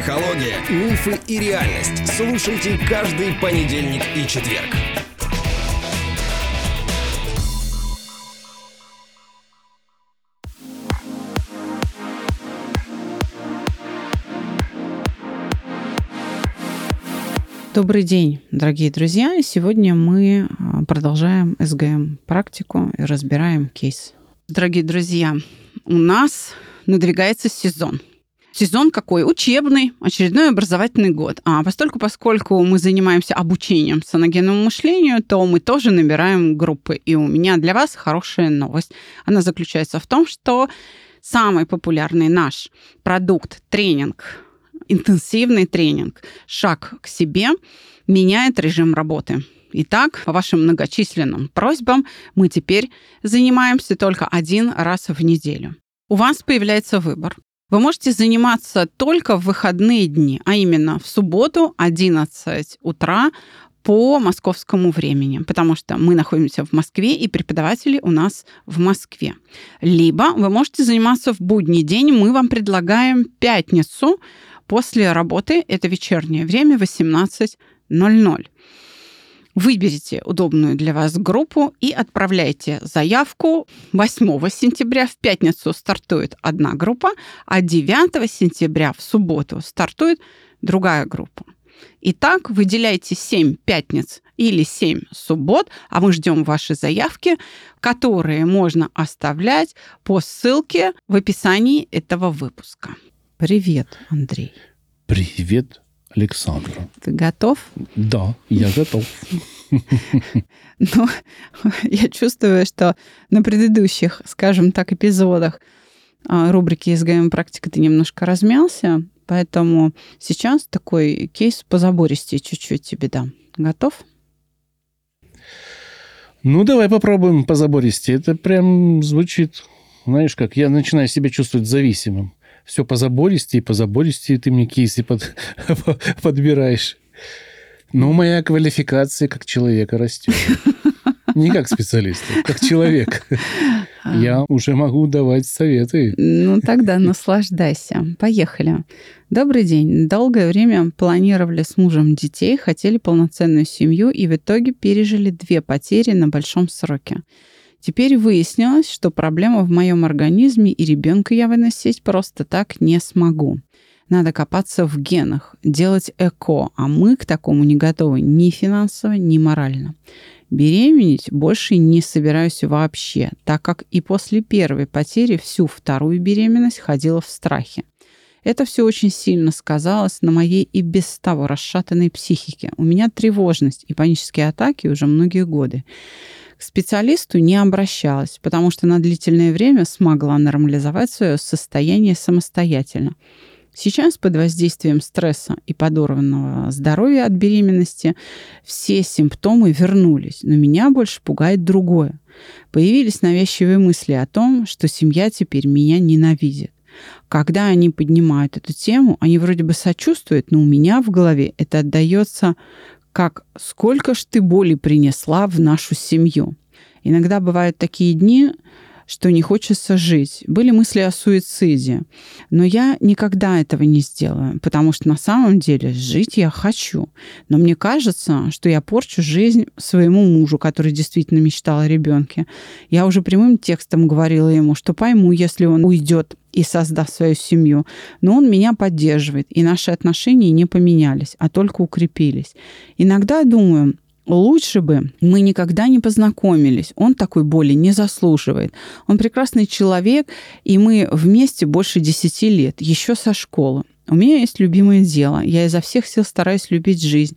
Психология, мифы и реальность. Слушайте каждый понедельник и четверг. Добрый день, дорогие друзья. Сегодня мы а, продолжаем СГМ практику и разбираем кейс. Дорогие друзья, у нас надвигается сезон. Сезон какой? Учебный, очередной образовательный год. А постольку, поскольку мы занимаемся обучением саногенному мышлению, то мы тоже набираем группы. И у меня для вас хорошая новость. Она заключается в том, что самый популярный наш продукт, тренинг интенсивный тренинг «Шаг к себе» меняет режим работы. Итак, по вашим многочисленным просьбам мы теперь занимаемся только один раз в неделю. У вас появляется выбор. Вы можете заниматься только в выходные дни, а именно в субботу 11 утра по московскому времени, потому что мы находимся в Москве, и преподаватели у нас в Москве. Либо вы можете заниматься в будний день. Мы вам предлагаем пятницу После работы это вечернее время 18.00. Выберите удобную для вас группу и отправляйте заявку 8 сентября. В пятницу стартует одна группа, а 9 сентября в субботу стартует другая группа. Итак, выделяйте 7 пятниц или 7 суббот, а мы ждем ваши заявки, которые можно оставлять по ссылке в описании этого выпуска. Привет, Андрей. Привет, Александра. Ты готов? Да, я готов. Ну, я чувствую, что на предыдущих, скажем так, эпизодах а, рубрики «СГМ практика» ты немножко размялся, поэтому сейчас такой кейс по забористее чуть-чуть тебе дам. Готов? Ну, давай попробуем по забористее. Это прям звучит, знаешь, как я начинаю себя чувствовать зависимым все по забористее, по забористее ты мне кейсы под, подбираешь. Но моя квалификация как человека растет. Не как специалиста, как человек. Я уже могу давать советы. Ну, тогда наслаждайся. Поехали. Добрый день. Долгое время планировали с мужем детей, хотели полноценную семью и в итоге пережили две потери на большом сроке. Теперь выяснилось, что проблема в моем организме, и ребенка я выносить просто так не смогу. Надо копаться в генах, делать ЭКО, а мы к такому не готовы ни финансово, ни морально. Беременеть больше не собираюсь вообще, так как и после первой потери всю вторую беременность ходила в страхе. Это все очень сильно сказалось на моей и без того расшатанной психике. У меня тревожность и панические атаки уже многие годы. К специалисту не обращалась, потому что на длительное время смогла нормализовать свое состояние самостоятельно. Сейчас под воздействием стресса и подорванного здоровья от беременности все симптомы вернулись, но меня больше пугает другое. Появились навязчивые мысли о том, что семья теперь меня ненавидит. Когда они поднимают эту тему, они вроде бы сочувствуют, но у меня в голове это отдается как «сколько ж ты боли принесла в нашу семью». Иногда бывают такие дни, что не хочется жить. Были мысли о суициде. Но я никогда этого не сделаю, потому что на самом деле жить я хочу. Но мне кажется, что я порчу жизнь своему мужу, который действительно мечтал о ребенке. Я уже прямым текстом говорила ему, что пойму, если он уйдет и создаст свою семью. Но он меня поддерживает, и наши отношения не поменялись, а только укрепились. Иногда думаю, Лучше бы мы никогда не познакомились. Он такой боли не заслуживает. Он прекрасный человек, и мы вместе больше десяти лет, еще со школы. У меня есть любимое дело. Я изо всех сил стараюсь любить жизнь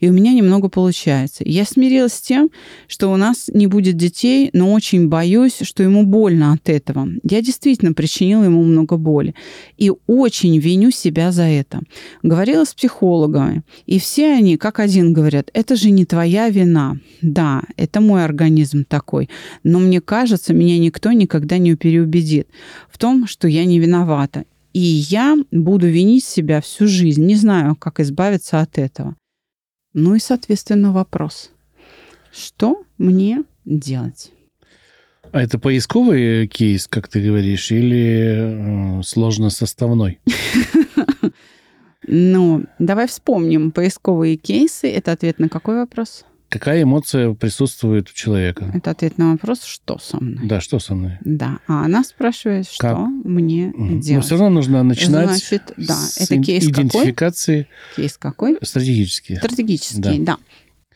и у меня немного получается. Я смирилась с тем, что у нас не будет детей, но очень боюсь, что ему больно от этого. Я действительно причинила ему много боли и очень виню себя за это. Говорила с психологами, и все они, как один, говорят, это же не твоя вина. Да, это мой организм такой, но мне кажется, меня никто никогда не переубедит в том, что я не виновата. И я буду винить себя всю жизнь. Не знаю, как избавиться от этого. Ну и, соответственно, вопрос. Что мне делать? А это поисковый кейс, как ты говоришь, или э, сложно составной? Ну, давай вспомним поисковые кейсы. Это ответ на какой вопрос? Какая эмоция присутствует у человека? Это ответ на вопрос, что со мной. Да, что со мной? Да, а она спрашивает, что Как? мне Но делать. все равно нужно начинать Значит, да, с это кейс какой? идентификации Кейс какой? стратегические. Стратегический, да.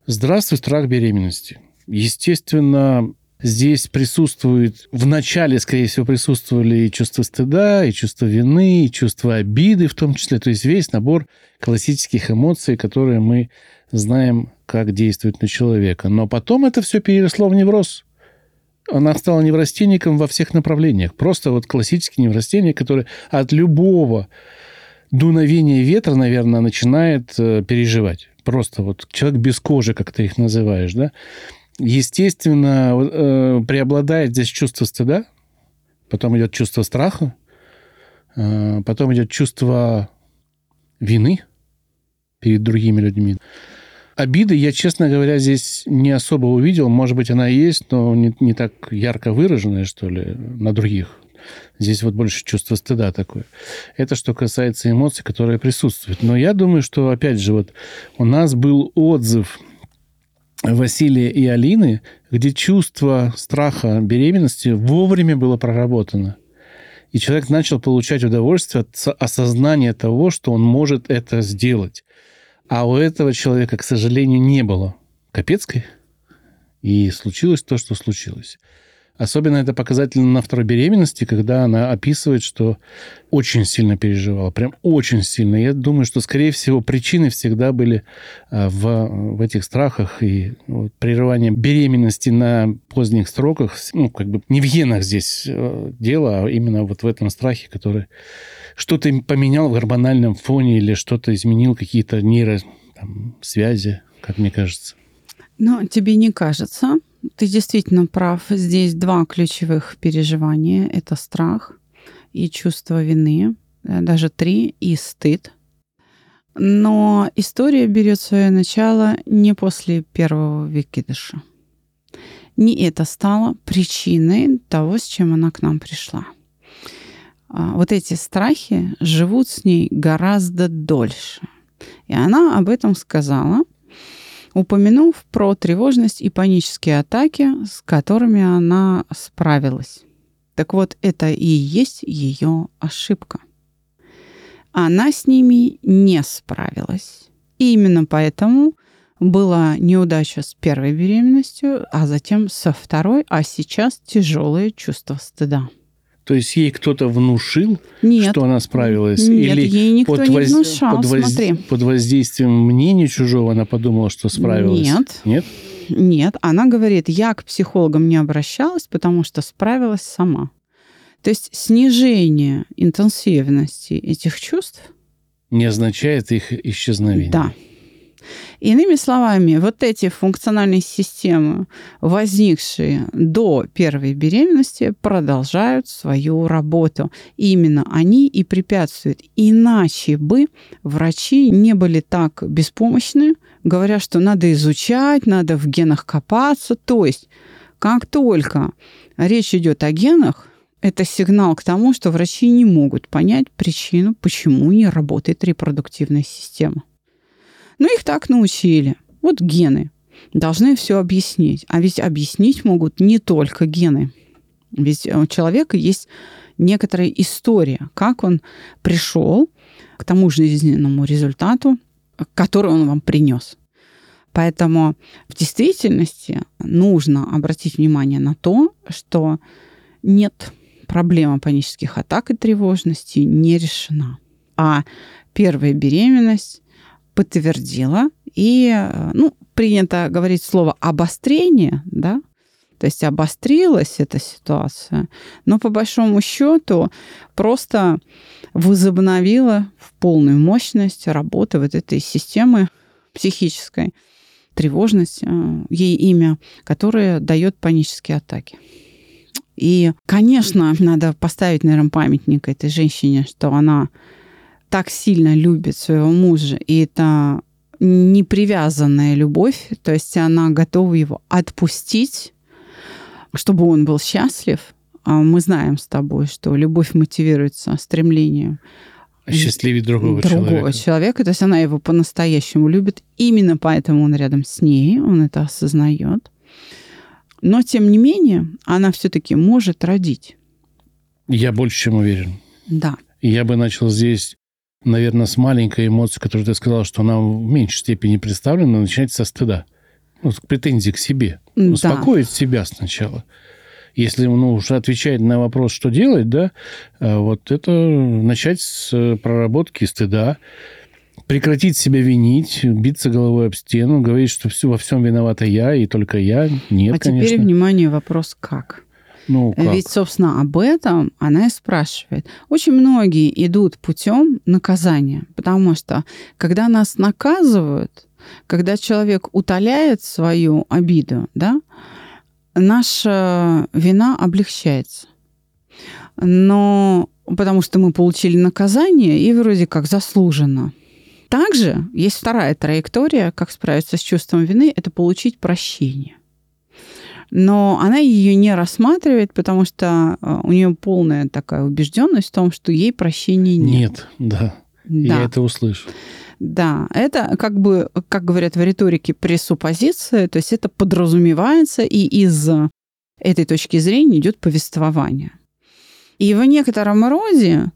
Здравствуй, страх беременности. Естественно, здесь присутствует, в начале, скорее всего, присутствовали и чувство стыда, и чувство вины, и чувство обиды в том числе. То есть весь набор классических эмоций, которые мы знаем, как действуют на человека. Но потом это все переросло в невроз. Она стала неврастенником во всех направлениях. Просто вот классический неврастенник, который от любого дуновения ветра, наверное, начинает э, переживать. Просто вот человек без кожи, как ты их называешь, да? Естественно, э, преобладает здесь чувство стыда, потом идет чувство страха, э, потом идет чувство вины перед другими людьми. Обиды я, честно говоря, здесь не особо увидел. Может быть, она есть, но не, не так ярко выраженная, что ли, на других. Здесь вот больше чувство стыда такое. Это что касается эмоций, которые присутствуют. Но я думаю, что, опять же, вот у нас был отзыв Василия и Алины, где чувство страха беременности вовремя было проработано. И человек начал получать удовольствие от со- осознания того, что он может это сделать. А у этого человека, к сожалению, не было Капецкой. И случилось то, что случилось. Особенно это показательно на второй беременности, когда она описывает, что очень сильно переживала, прям очень сильно. Я думаю, что, скорее всего, причины всегда были а, в, в этих страхах и вот, прерывание беременности на поздних сроках, ну, как бы не в генах здесь э, дело, а именно вот в этом страхе, который что-то поменял в гормональном фоне или что-то изменил, какие-то нейросвязи, как мне кажется. Но тебе не кажется, ты действительно прав. Здесь два ключевых переживания. Это страх и чувство вины. э, Даже три. И стыд. Но история берет свое начало не после первого выкидыша. Не это стало причиной того, с чем она к нам пришла. А Вот эти страхи живут с ней гораздо дольше. И она об этом сказала, упомянув про тревожность и панические атаки, с которыми она справилась. Так вот, это и есть ее ошибка. Она с ними не справилась. И именно поэтому была неудача с первой беременностью, а затем со второй, а сейчас тяжелое чувство стыда. То есть ей кто-то внушил, Нет, что она справилась? нет, Или ей никто под, не воз- внушал, под, воз- смотри. под воздействием мнения чужого она подумала, что справилась? Нет. Нет? Нет, она говорит, я к психологам не обращалась, потому что справилась сама. То есть снижение интенсивности этих чувств, Не означает их исчезновение. да. Иными словами, вот эти функциональные системы, возникшие до первой беременности, продолжают свою работу. И именно они и препятствуют. Иначе бы врачи не были так беспомощны, говоря, что надо изучать, надо в генах копаться. То есть, как только речь идет о генах, это сигнал к тому, что врачи не могут понять причину, почему не работает репродуктивная система. Но их так научили. Вот гены должны все объяснить. А ведь объяснить могут не только гены. Ведь у человека есть некоторая история, как он пришел к тому жизненному результату, который он вам принес. Поэтому в действительности нужно обратить внимание на то, что нет проблема панических атак и тревожности не решена. А первая беременность подтвердила и, ну, принято говорить слово обострение, да, то есть обострилась эта ситуация, но по большому счету просто возобновила в полную мощность работы вот этой системы психической, тревожность, э, ей имя, которое дает панические атаки. И, конечно, надо поставить, наверное, памятник этой женщине, что она так сильно любит своего мужа, и это непривязанная любовь, то есть она готова его отпустить, чтобы он был счастлив. А Мы знаем с тобой, что любовь мотивируется стремлением Осчастливить другого, другого человека. человека. То есть она его по-настоящему любит. Именно поэтому он рядом с ней, он это осознает. Но, тем не менее, она все-таки может родить. Я больше чем уверен. Да. Я бы начал здесь, наверное, с маленькой эмоции, которую ты сказала, что она в меньшей степени представлена, начать со стыда. Ну, с претензий к себе. Да. Успокоить себя сначала. Если ну, уже отвечать на вопрос, что делать, да, а вот это начать с э, проработки стыда, прекратить себя винить, биться головой об стену, говорить, что все, во всем виновата я и только я. Нет, а конечно. теперь, внимание, вопрос как? Ну, как? Ведь, собственно, об этом она и спрашивает. Очень многие идут путем наказания, потому что когда нас наказывают, когда человек утоляет свою обиду, да, наша вина облегчается. Но потому что мы получили наказание и вроде как заслуженно. Также есть вторая траектория, как справиться с чувством вины, это получить прощение. Но она ее не рассматривает, потому что э, у нее полная такая убежденность в том, что ей прощения нет. Нет, да. Да. Я это услышу. Да, это как бы, как говорят в риторике, пресуппозиция, то есть это подразумевается, и из этой точки зрения идет повествование. И в некотором роде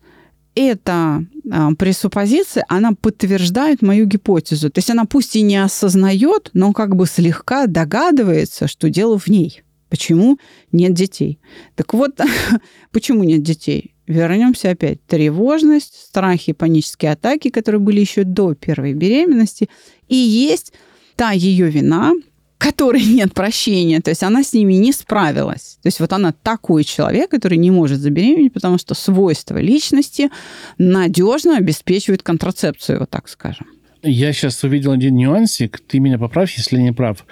эта а, пресуппозиция, она подтверждает мою гипотезу. То есть она пусть и не осознает, но как бы слегка догадывается, что дело в ней. Почему нет детей? Так вот, почему нет детей? Вернемся опять. Тревожность, страхи, панические атаки, которые были еще до первой беременности. И есть та ее вина, которой нет прощения, то есть она с ними не справилась. То есть вот она такой человек, который не может забеременеть, потому что свойства личности надежно обеспечивают контрацепцию, вот так скажем. Я сейчас увидел один нюансик, ты меня поправь, если не прав.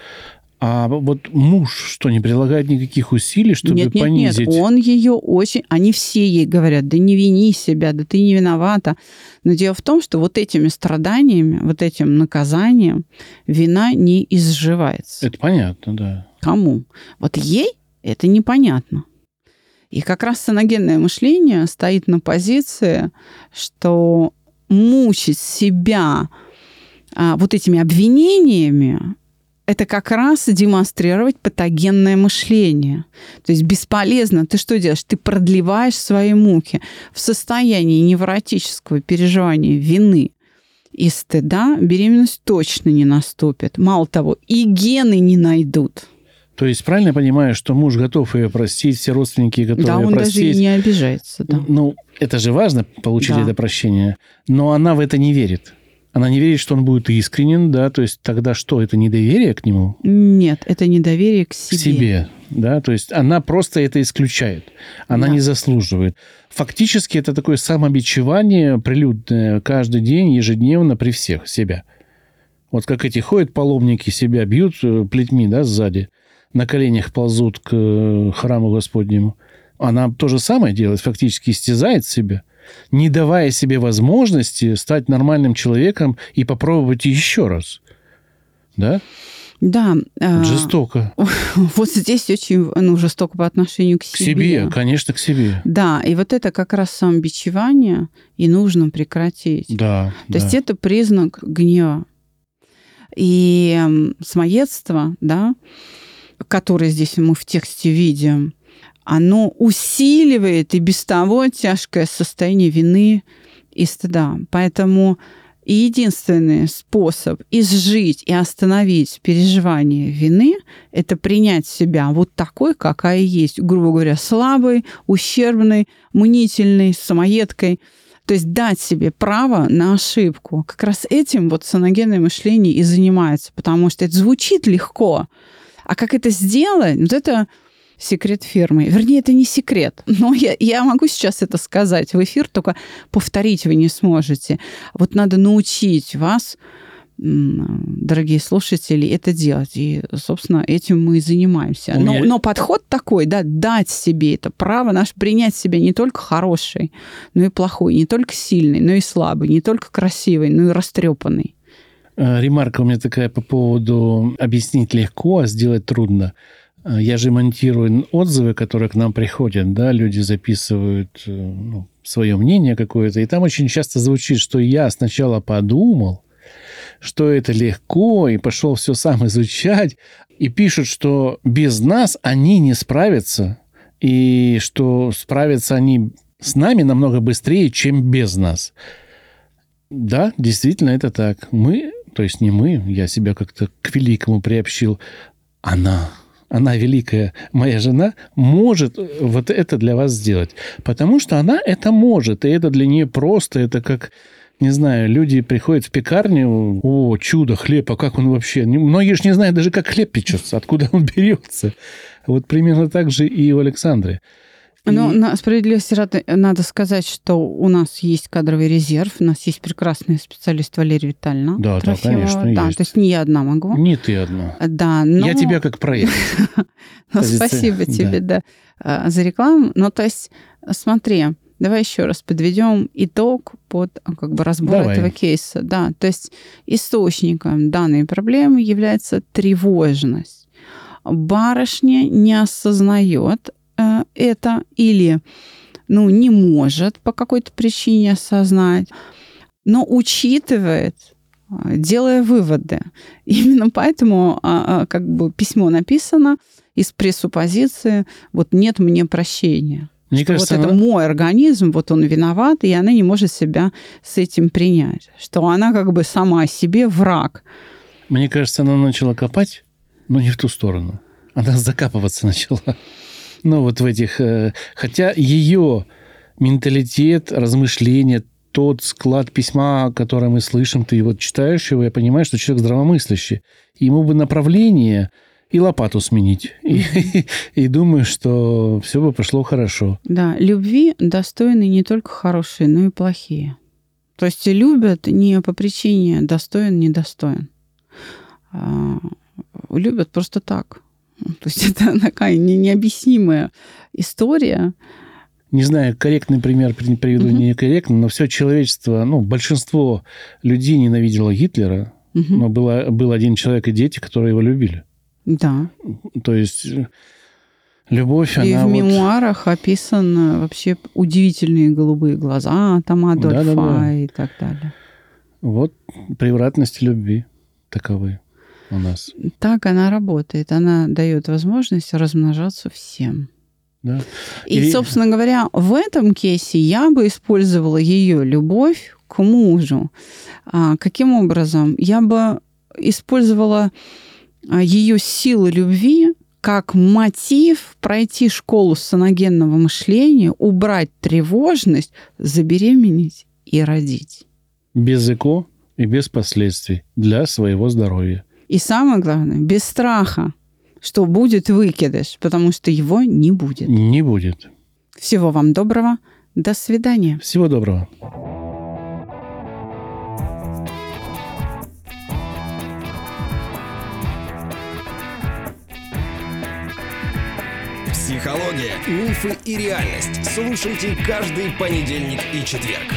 А вот муж что, не прилагает никаких усилий, чтобы нет, нет, понизить? Нет, он ее очень... Они все ей говорят, да не вини себя, да ты не виновата. Но дело в том, что вот этими страданиями, вот этим наказанием вина не изживается. Это понятно, да. Кому? Вот ей это непонятно. И как раз саногенное мышление стоит на позиции, что мучить себя а, вот этими обвинениями это как раз демонстрировать патогенное мышление. То есть бесполезно. Ты что делаешь? Ты продлеваешь свои муки в состоянии невротического переживания вины и стыда беременность точно не наступит. Мало того, и гены не найдут. То есть правильно я понимаю, что муж готов ее простить, все родственники готовы да, ее он простить? даже и не обижается. Да. Ну, это же важно, получить Да. это прощение. Но она в это не верит. Она не верит, что он будет искренен, да, то есть тогда что, это недоверие к нему? Нет, это недоверие к К себе. себе, да, то есть она просто это исключает, она Да. не заслуживает. Фактически это такое самобичевание прилюдное каждый день, ежедневно при всех себя. Вот как эти ходят паломники, себя бьют э, плетьми, да, сзади, на коленях ползут к э, храму Господнему. Она то же самое делает, фактически истязает себя, не давая себе возможности стать нормальным человеком и попробовать еще раз. Да? Да. а, Жестоко. Вот здесь очень ну, жестоко по отношению к К себе. себе, конечно, к себе. Да, и вот это как раз самобичевание и нужно прекратить. Да. То есть это признак гнева. И самоедство, да, которое здесь мы в тексте видим, оно усиливает и без того тяжкое состояние вины и стыда. Поэтому единственный способ изжить и остановить переживание вины – это принять себя вот такой, какая есть, грубо говоря, слабой, ущербной, мнительной, самоедкой. То есть дать себе право на ошибку. Как раз этим вот саногенное мышление и занимается, потому что это звучит легко. А как это сделать? Вот это секрет фирмы. Вернее, это не секрет, но я, я могу сейчас это сказать в эфир, только повторить вы не сможете. Вот надо научить вас, дорогие слушатели, это делать. И, собственно, этим мы и занимаемся. Но, меня- но подход такой, да, дать себе это право, наш принять себя не только хороший, но и плохой, не только сильный, но и слабый, не только красивый, но и растрепанный. Э, Ремарка у меня такая по поводу объяснить легко, а сделать трудно. Э, Я же монтирую отзывы, которые к нам приходят, да, люди записывают, э, ну, свое мнение какое-то, и там очень часто звучит, что я сначала подумал, что это легко, и пошел все сам изучать, и пишут, что без нас они не справятся, и что справятся они с нами намного быстрее, чем без нас. Да, действительно, это так. Мы, то есть не мы, я себя как-то к великому приобщил, она, она великая, моя жена, может вот это для вас сделать. Потому что она это может, и это для нее просто, это как не знаю, люди приходят в пекарню, о, чудо, хлеб, а как он вообще? Многие же не знают даже, как хлеб печется, откуда он берется. Вот примерно так же и у Александры. Ну, на справедливости ради надо сказать, что у нас есть кадровый резерв, у нас есть прекрасный специалист Валерия Витальевна. Да, Трофимова. да, конечно, да, есть. То есть не я одна могу. Не ты одна. Да, но... Я тебя как проект. Ну, спасибо тебе, да, а, за рекламу. Ну, то есть, смотри, давай еще раз подведем итог под а, как бы разбор Давай. этого кейса. Да, то есть источником данной проблемы является тревожность. Барышня не осознает это или ну, не может по какой-то причине осознать, но учитывает, а, делая выводы. Именно поэтому а, а, как бы письмо написано из пресуппозиции «вот нет мне прощения». Мне кажется, вот это она- мой организм, вот он виноват, и она не может себя с этим принять. Что она как бы сама себе враг. Мне кажется, она начала копать, но не в ту сторону. Она закапываться начала. Ну, вот в этих... э, Хотя ее менталитет, размышления, тот склад письма, который мы слышим, ты вот читаешь его, я понимаю, что человек здравомыслящий. Ему бы направление и лопату сменить. И, и думаю, что все бы пошло хорошо. Да, любви достойны не только хорошие, но и плохие. То есть любят не по причине достоин, недостоин. А, любят просто так. То есть это такая не- необъяснимая история. Не знаю, корректный пример при- приведу, не некорректно, но все человечество, ну, большинство людей ненавидело Гитлера, Мгм. но было, был один человек и дети, которые его любили. Да. То есть э, любовь, И она в вот... мемуарах описаны вообще удивительные голубые глаза там Адольфа Да-да-да. и так далее. Вот превратности любви таковы у нас. Так она работает. Она дает возможность размножаться всем. Да? И, И- собственно говоря, в этом кейсе я бы использовала ее любовь к мужу. А, каким образом? Я бы использовала а, ее силы любви как мотив пройти школу саногенного мышления, убрать тревожность, забеременеть и родить. Без ЭКО и без последствий для своего здоровья. И самое главное, без страха, что будет выкидыш, потому что его не будет. Не будет. Всего вам доброго. До свидания. Всего доброго. Психология, мифы и реальность. Слушайте каждый понедельник и четверг.